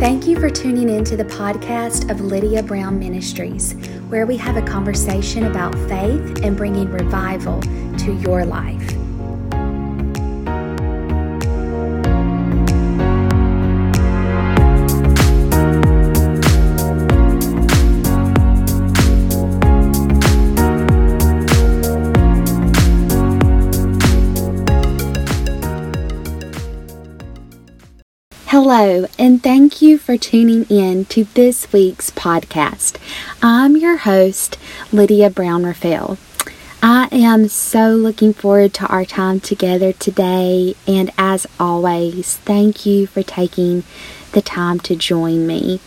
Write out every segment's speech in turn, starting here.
Thank you for tuning in to the podcast of Lydia Brown Ministries, where we have a conversation about faith and bringing revival to your life. Hello, and thank you for tuning in to this week's podcast. I'm your host, Lydia Brown Raphael. I am so looking forward to our time together today, and as always, thank you for taking the time to join me.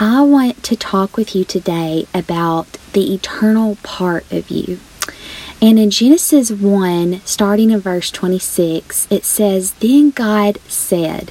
I want to talk with you today about the eternal part of you. And in Genesis 1, starting in verse 26, it says, Then God said,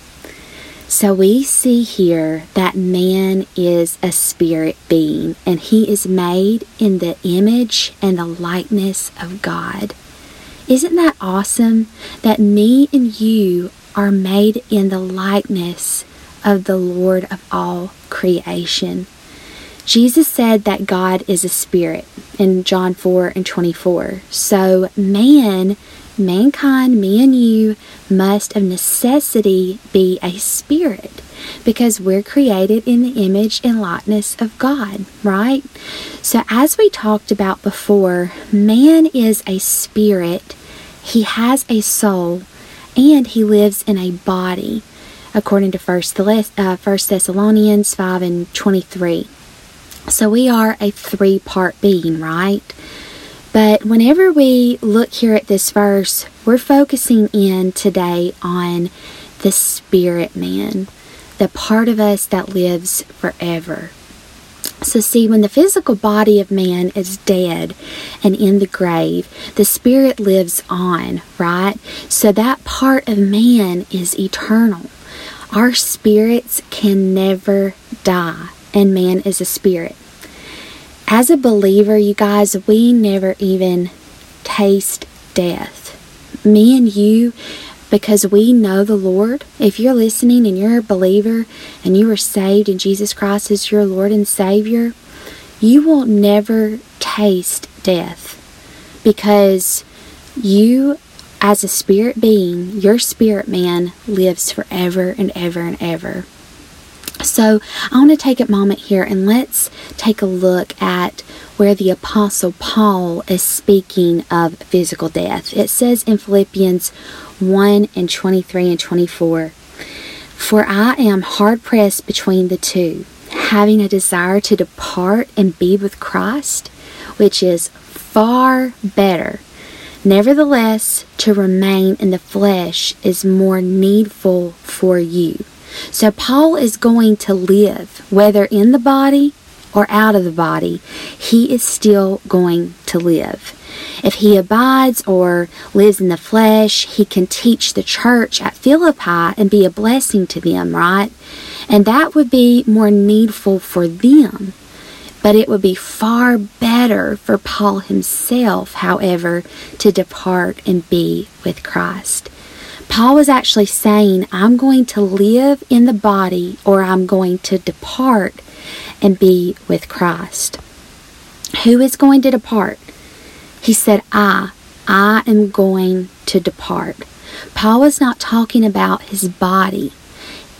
So we see here that man is a spirit being and he is made in the image and the likeness of God. Isn't that awesome that me and you are made in the likeness of the Lord of all creation? Jesus said that God is a spirit in John 4 and 24. So man mankind, me and you, must of necessity be a spirit because we're created in the image and likeness of God, right? So, as we talked about before, man is a spirit, he has a soul, and he lives in a body, according to First, uh, First Thessalonians 5 and 23. So, we are a three part being, right? But whenever we look here at this verse, we're focusing in today on the spirit man, the part of us that lives forever. So, see, when the physical body of man is dead and in the grave, the spirit lives on, right? So, that part of man is eternal. Our spirits can never die, and man is a spirit as a believer, you guys, we never even taste death. Me and you, because we know the Lord. If you're listening and you're a believer and you are saved and Jesus Christ is your Lord and Savior, you will never taste death because you, as a spirit being, your spirit man lives forever and ever and ever. So I want to take a moment here and let's take a look at where the Apostle Paul is speaking of physical death. It says in Philippians 1 and 23 and 24 For I am hard pressed between the two, having a desire to depart and be with Christ, which is far better. Nevertheless, to remain in the flesh is more needful for you. So Paul is going to live, whether in the body or out of the body, he is still going to live. If he abides or lives in the flesh, he can teach the church at Philippi and be a blessing to them, right? And that would be more needful for them. But it would be far better for Paul himself, however, to depart and be with Christ. Paul was actually saying, I'm going to live in the body or I'm going to depart and be with Christ. Who is going to depart? He said, I. I am going to depart. Paul was not talking about his body.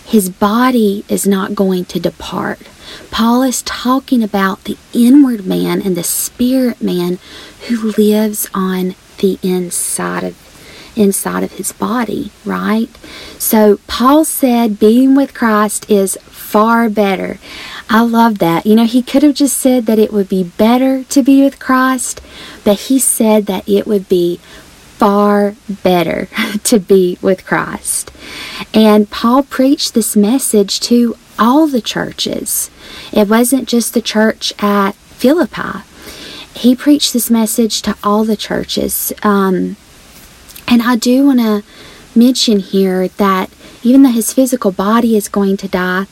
His body is not going to depart. Paul is talking about the inward man and the spirit man who lives on the inside of inside of his body, right? So Paul said being with Christ is far better. I love that. You know, he could have just said that it would be better to be with Christ, but he said that it would be far better to be with Christ. And Paul preached this message to all the churches. It wasn't just the church at Philippi. He preached this message to all the churches. Um, and I do want to mention here that even though his physical body is going to die,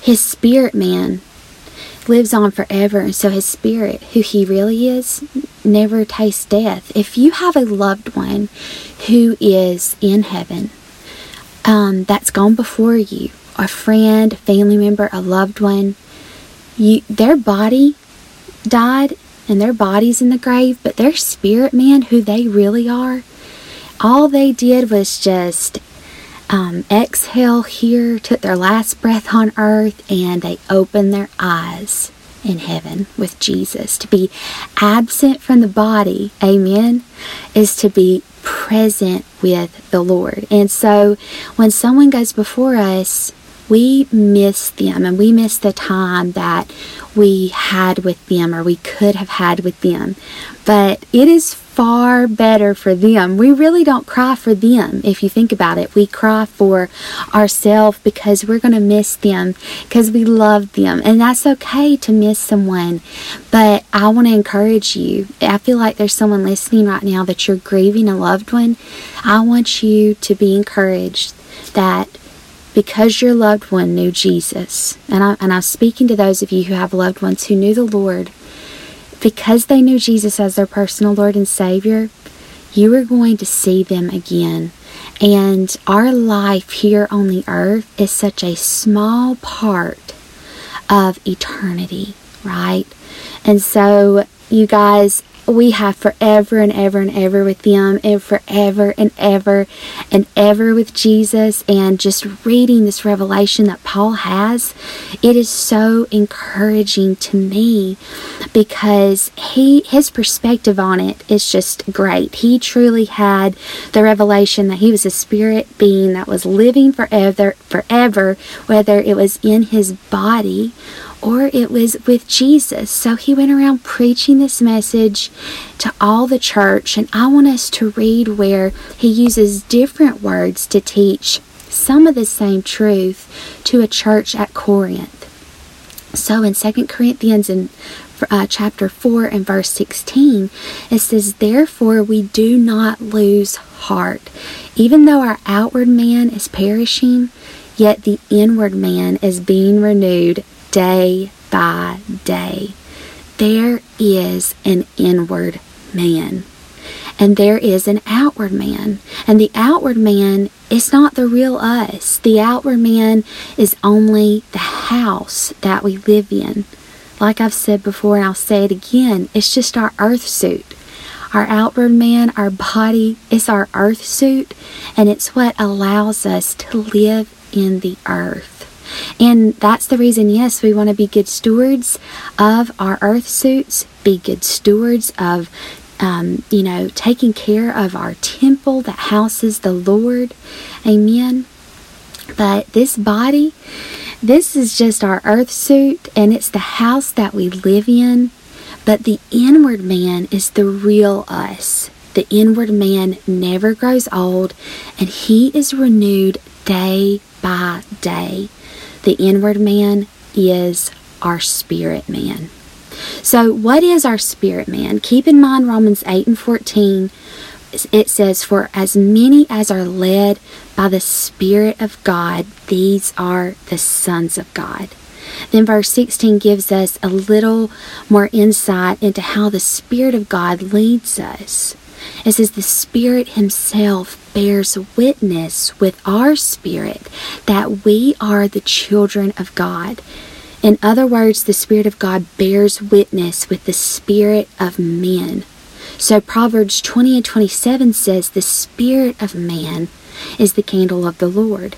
his spirit man lives on forever. And so his spirit, who he really is, never tastes death. If you have a loved one who is in heaven, um, that's gone before you, a friend, a family member, a loved one, you, their body died and their body's in the grave, but their spirit man, who they really are, all they did was just um, exhale here, took their last breath on earth, and they opened their eyes in heaven with Jesus. To be absent from the body, amen, is to be present with the Lord. And so when someone goes before us, we miss them and we miss the time that we had with them or we could have had with them. But it is far better for them. We really don't cry for them if you think about it. We cry for ourselves because we're going to miss them because we love them. And that's okay to miss someone. But I want to encourage you. I feel like there's someone listening right now that you're grieving a loved one. I want you to be encouraged that because your loved one knew Jesus, and, I, and I'm speaking to those of you who have loved ones who knew the Lord, because they knew Jesus as their personal Lord and Savior, you are going to see them again. And our life here on the earth is such a small part of eternity, right? And so, you guys, we have forever and ever and ever with them and forever and ever and ever with Jesus and just reading this revelation that Paul has it is so encouraging to me because he his perspective on it is just great. He truly had the revelation that he was a spirit being that was living forever forever whether it was in his body or it was with Jesus. So he went around preaching this message to all the church, and I want us to read where he uses different words to teach some of the same truth to a church at Corinth. So in 2 Corinthians in uh, chapter 4 and verse 16, it says, Therefore we do not lose heart. Even though our outward man is perishing, yet the inward man is being renewed day by day. There is an inward man and there is an outward man. And the outward man is not the real us. The outward man is only the house that we live in. Like I've said before, and I'll say it again, it's just our earth suit. Our outward man, our body, is our earth suit, and it's what allows us to live in the earth. And that's the reason, yes, we want to be good stewards of our earth suits, be good stewards of, um, you know, taking care of our temple that houses the Lord. Amen. But this body, this is just our earth suit, and it's the house that we live in. But the inward man is the real us. The inward man never grows old, and he is renewed day by day. The inward man is our spirit man. So, what is our spirit man? Keep in mind Romans 8 and 14. It says, For as many as are led by the Spirit of God, these are the sons of God. Then verse 16 gives us a little more insight into how the Spirit of God leads us. It says, The Spirit Himself bears witness with our spirit that we are the children of God. In other words, the Spirit of God bears witness with the spirit of men. So Proverbs 20 and 27 says, The spirit of man is the candle of the Lord.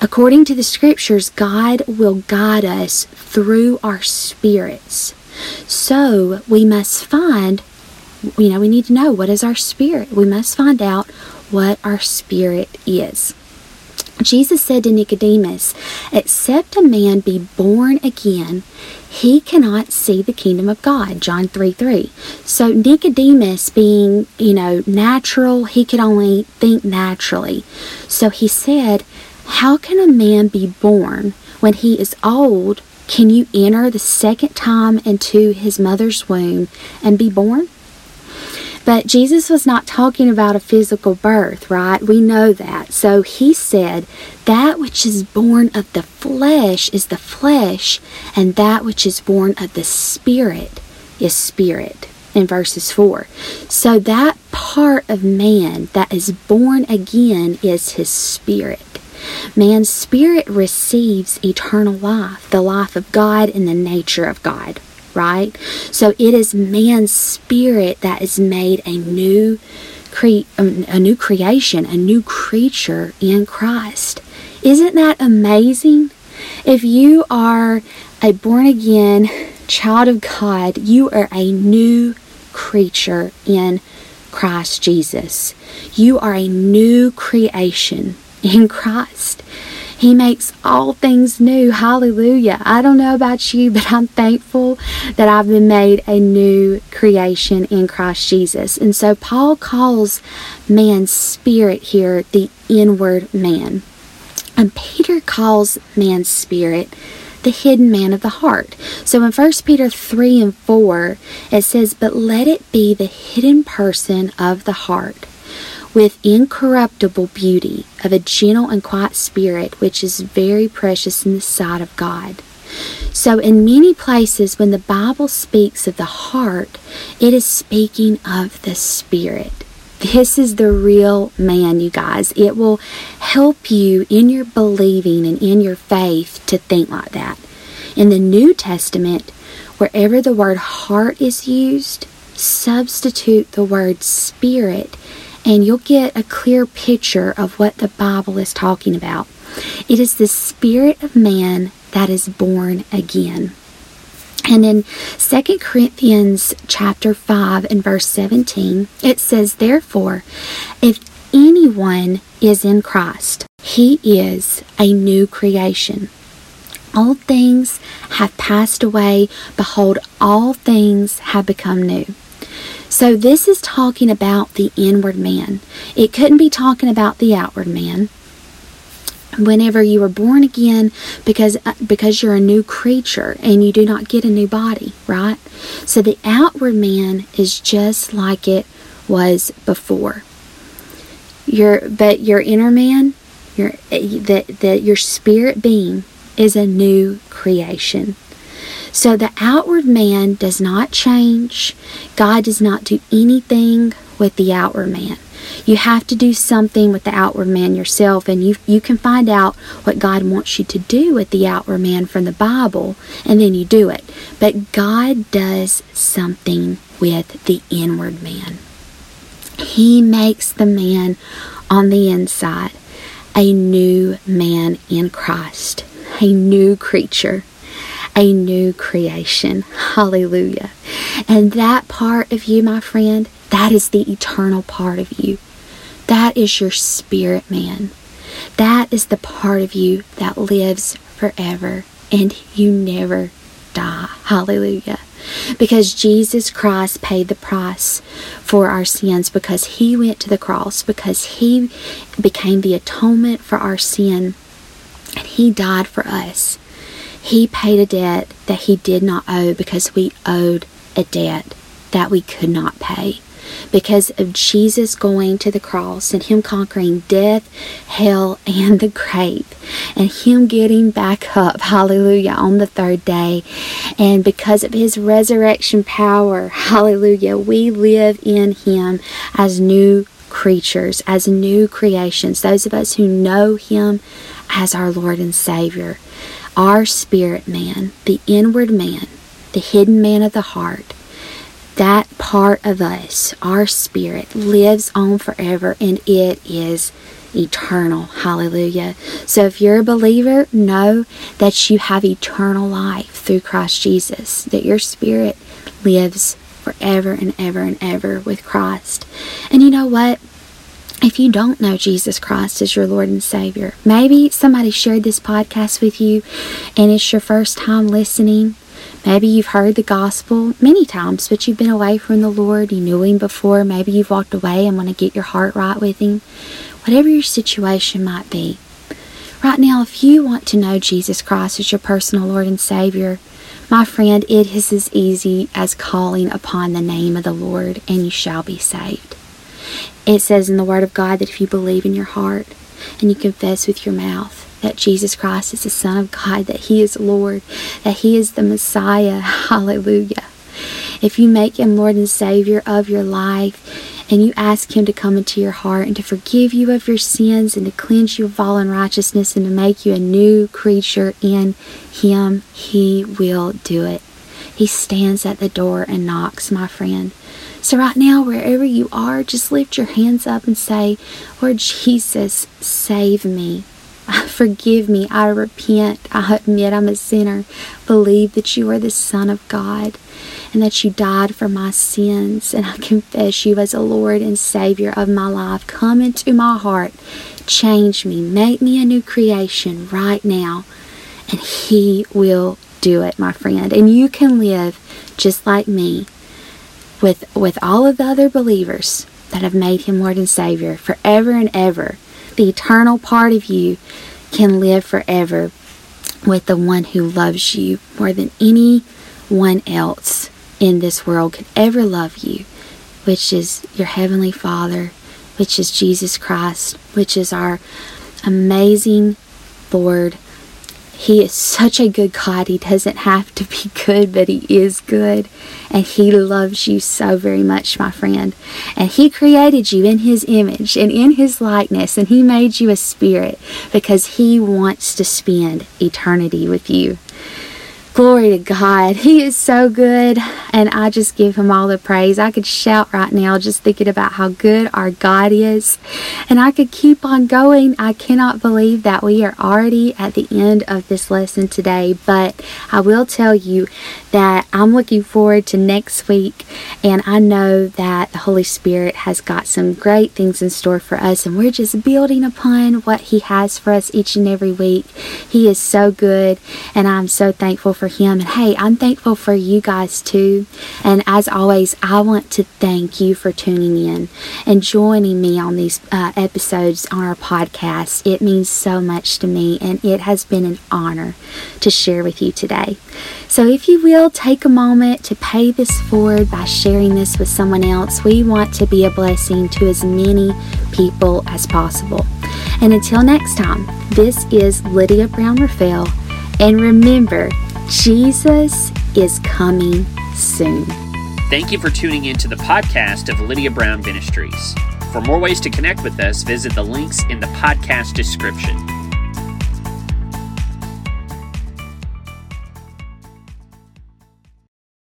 According to the scriptures, God will guide us through our spirits. So we must find you know, we need to know what is our spirit. We must find out what our spirit is. Jesus said to Nicodemus, Except a man be born again, he cannot see the kingdom of God. John 3 3. So Nicodemus, being, you know, natural, he could only think naturally. So he said, How can a man be born when he is old, can you enter the second time into his mother's womb and be born? But Jesus was not talking about a physical birth, right? We know that. So he said, That which is born of the flesh is the flesh, and that which is born of the spirit is spirit in verses 4. So that part of man that is born again is his spirit. Man's spirit receives eternal life, the life of God and the nature of God, right? So it is man's spirit that is made a new um, a new creation, a new creature in Christ. Isn't that amazing? If you are a born again child of God, you are a new creature in Christ Jesus. You are a new creation in Christ. He makes all things new. Hallelujah. I don't know about you, but I'm thankful that I've been made a new creation in Christ Jesus. And so Paul calls man's spirit here the inward man. And Peter calls man's spirit the hidden man of the heart. So in 1 Peter 3 and 4, it says, But let it be the hidden person of the heart, with incorruptible beauty, of a gentle and quiet spirit, which is very precious in the sight of God. So, in many places, when the Bible speaks of the heart, it is speaking of the spirit. This is the real man, you guys. It will help you in your believing and in your faith to think like that. In the New Testament, wherever the word heart is used, substitute the word spirit, and you'll get a clear picture of what the Bible is talking about. It is the spirit of man that is born again. And in 2 Corinthians chapter 5 and verse 17, it says, Therefore, if anyone is in Christ, he is a new creation. Old things have passed away. Behold, all things have become new. So, this is talking about the inward man. It couldn't be talking about the outward man. Whenever you were born again because uh, because you're a new creature and you do not get a new body right? So the outward man is just like it was before. Your but your inner man your that that your spirit being is a new creation so the outward man does not change god does not do anything with the outward man you have to do something with the outward man yourself, and you, you can find out what God wants you to do with the outward man from the Bible, and then you do it. But God does something with the inward man. He makes the man on the inside a new man in Christ, a new creature a new creation. Hallelujah. And that part of you, my friend, that is the eternal part of you. That is your spirit man. That is the part of you that lives forever and you never die. Hallelujah. Because Jesus Christ paid the price for our sins, because he went to the cross, because he became the atonement for our sin, and he died for us. He paid a debt that he did not owe because we owed a debt that we could not pay because of Jesus going to the cross and Him conquering death, hell, and the grave, and Him getting back up, hallelujah, on the third day. And because of His resurrection power, hallelujah, we live in Him as new creatures, as new creations, those of us who know Him as our Lord and Savior. Our spirit man, the inward man, the hidden man of the heart, that part of us, our spirit, lives on forever and it is eternal. Hallelujah. So if you're a believer, know that you have eternal life through Christ Jesus, that your spirit lives forever and ever and ever with Christ. And you know what? If you don't know Jesus Christ as your Lord and Savior, maybe somebody shared this podcast with you and it's your first time listening. Maybe you've heard the gospel many times, but you've been away from the Lord. You knew Him before. Maybe you've walked away and want to get your heart right with Him. Whatever your situation might be, Right now, if you want to know Jesus Christ as your personal Lord and Savior, my friend, it is as easy as calling upon the name of the Lord and you shall be saved. It says in the Word of God that if you believe in your heart and you confess with your mouth that Jesus Christ is the Son of God, that He is Lord, that He is the Messiah, hallelujah. If you make Him Lord and Savior of your life, and you ask Him to come into your heart and to forgive you of your sins and to cleanse you of all unrighteousness and to make you a new creature in Him, He will do it. He stands at the door and knocks, my friend. So, right now, wherever you are, just lift your hands up and say, Lord Jesus, save me. Forgive me. I repent. I admit I'm a sinner. Believe that you are the Son of God and that you died for my sins. And I confess you as a Lord and Savior of my life. Come into my heart. Change me. Make me a new creation right now. And He will do it, my friend. And you can live just like me with, with all of the other believers that have made Him Lord and Savior forever and ever. The eternal part of you can live forever with the one who loves you more than anyone else in this world could ever love you, which is your Heavenly Father, which is Jesus Christ, which is our amazing Lord. He is such a good God. He doesn't have to be good, but He is good. And He loves you so very much, my friend. And He created you in His image and in His likeness. And He made you a spirit because He wants to spend eternity with you. Glory to God. He is so good, and I just give him all the praise. I could shout right now just thinking about how good our God is, and I could keep on going. I cannot believe that we are already at the end of this lesson today, but I will tell you that I'm looking forward to next week, and I know that the Holy Spirit has got some great things in store for us, and we're just building upon what He has for us each and every week. He is so good, and I'm so thankful for him. And hey, I'm thankful for you guys too. And as always, I want to thank you for tuning in and joining me on these uh, episodes on our podcast. It means so much to me, and it has been an honor to share with you today. So, if you will, take a moment to pay this forward by sharing this with someone else. We want to be a blessing to as many people as possible. And until next time, this is Lydia Brown Raphael. And remember, Jesus is coming soon. Thank you for tuning in to the podcast of Lydia Brown Ministries. For more ways to connect with us, visit the links in the podcast description.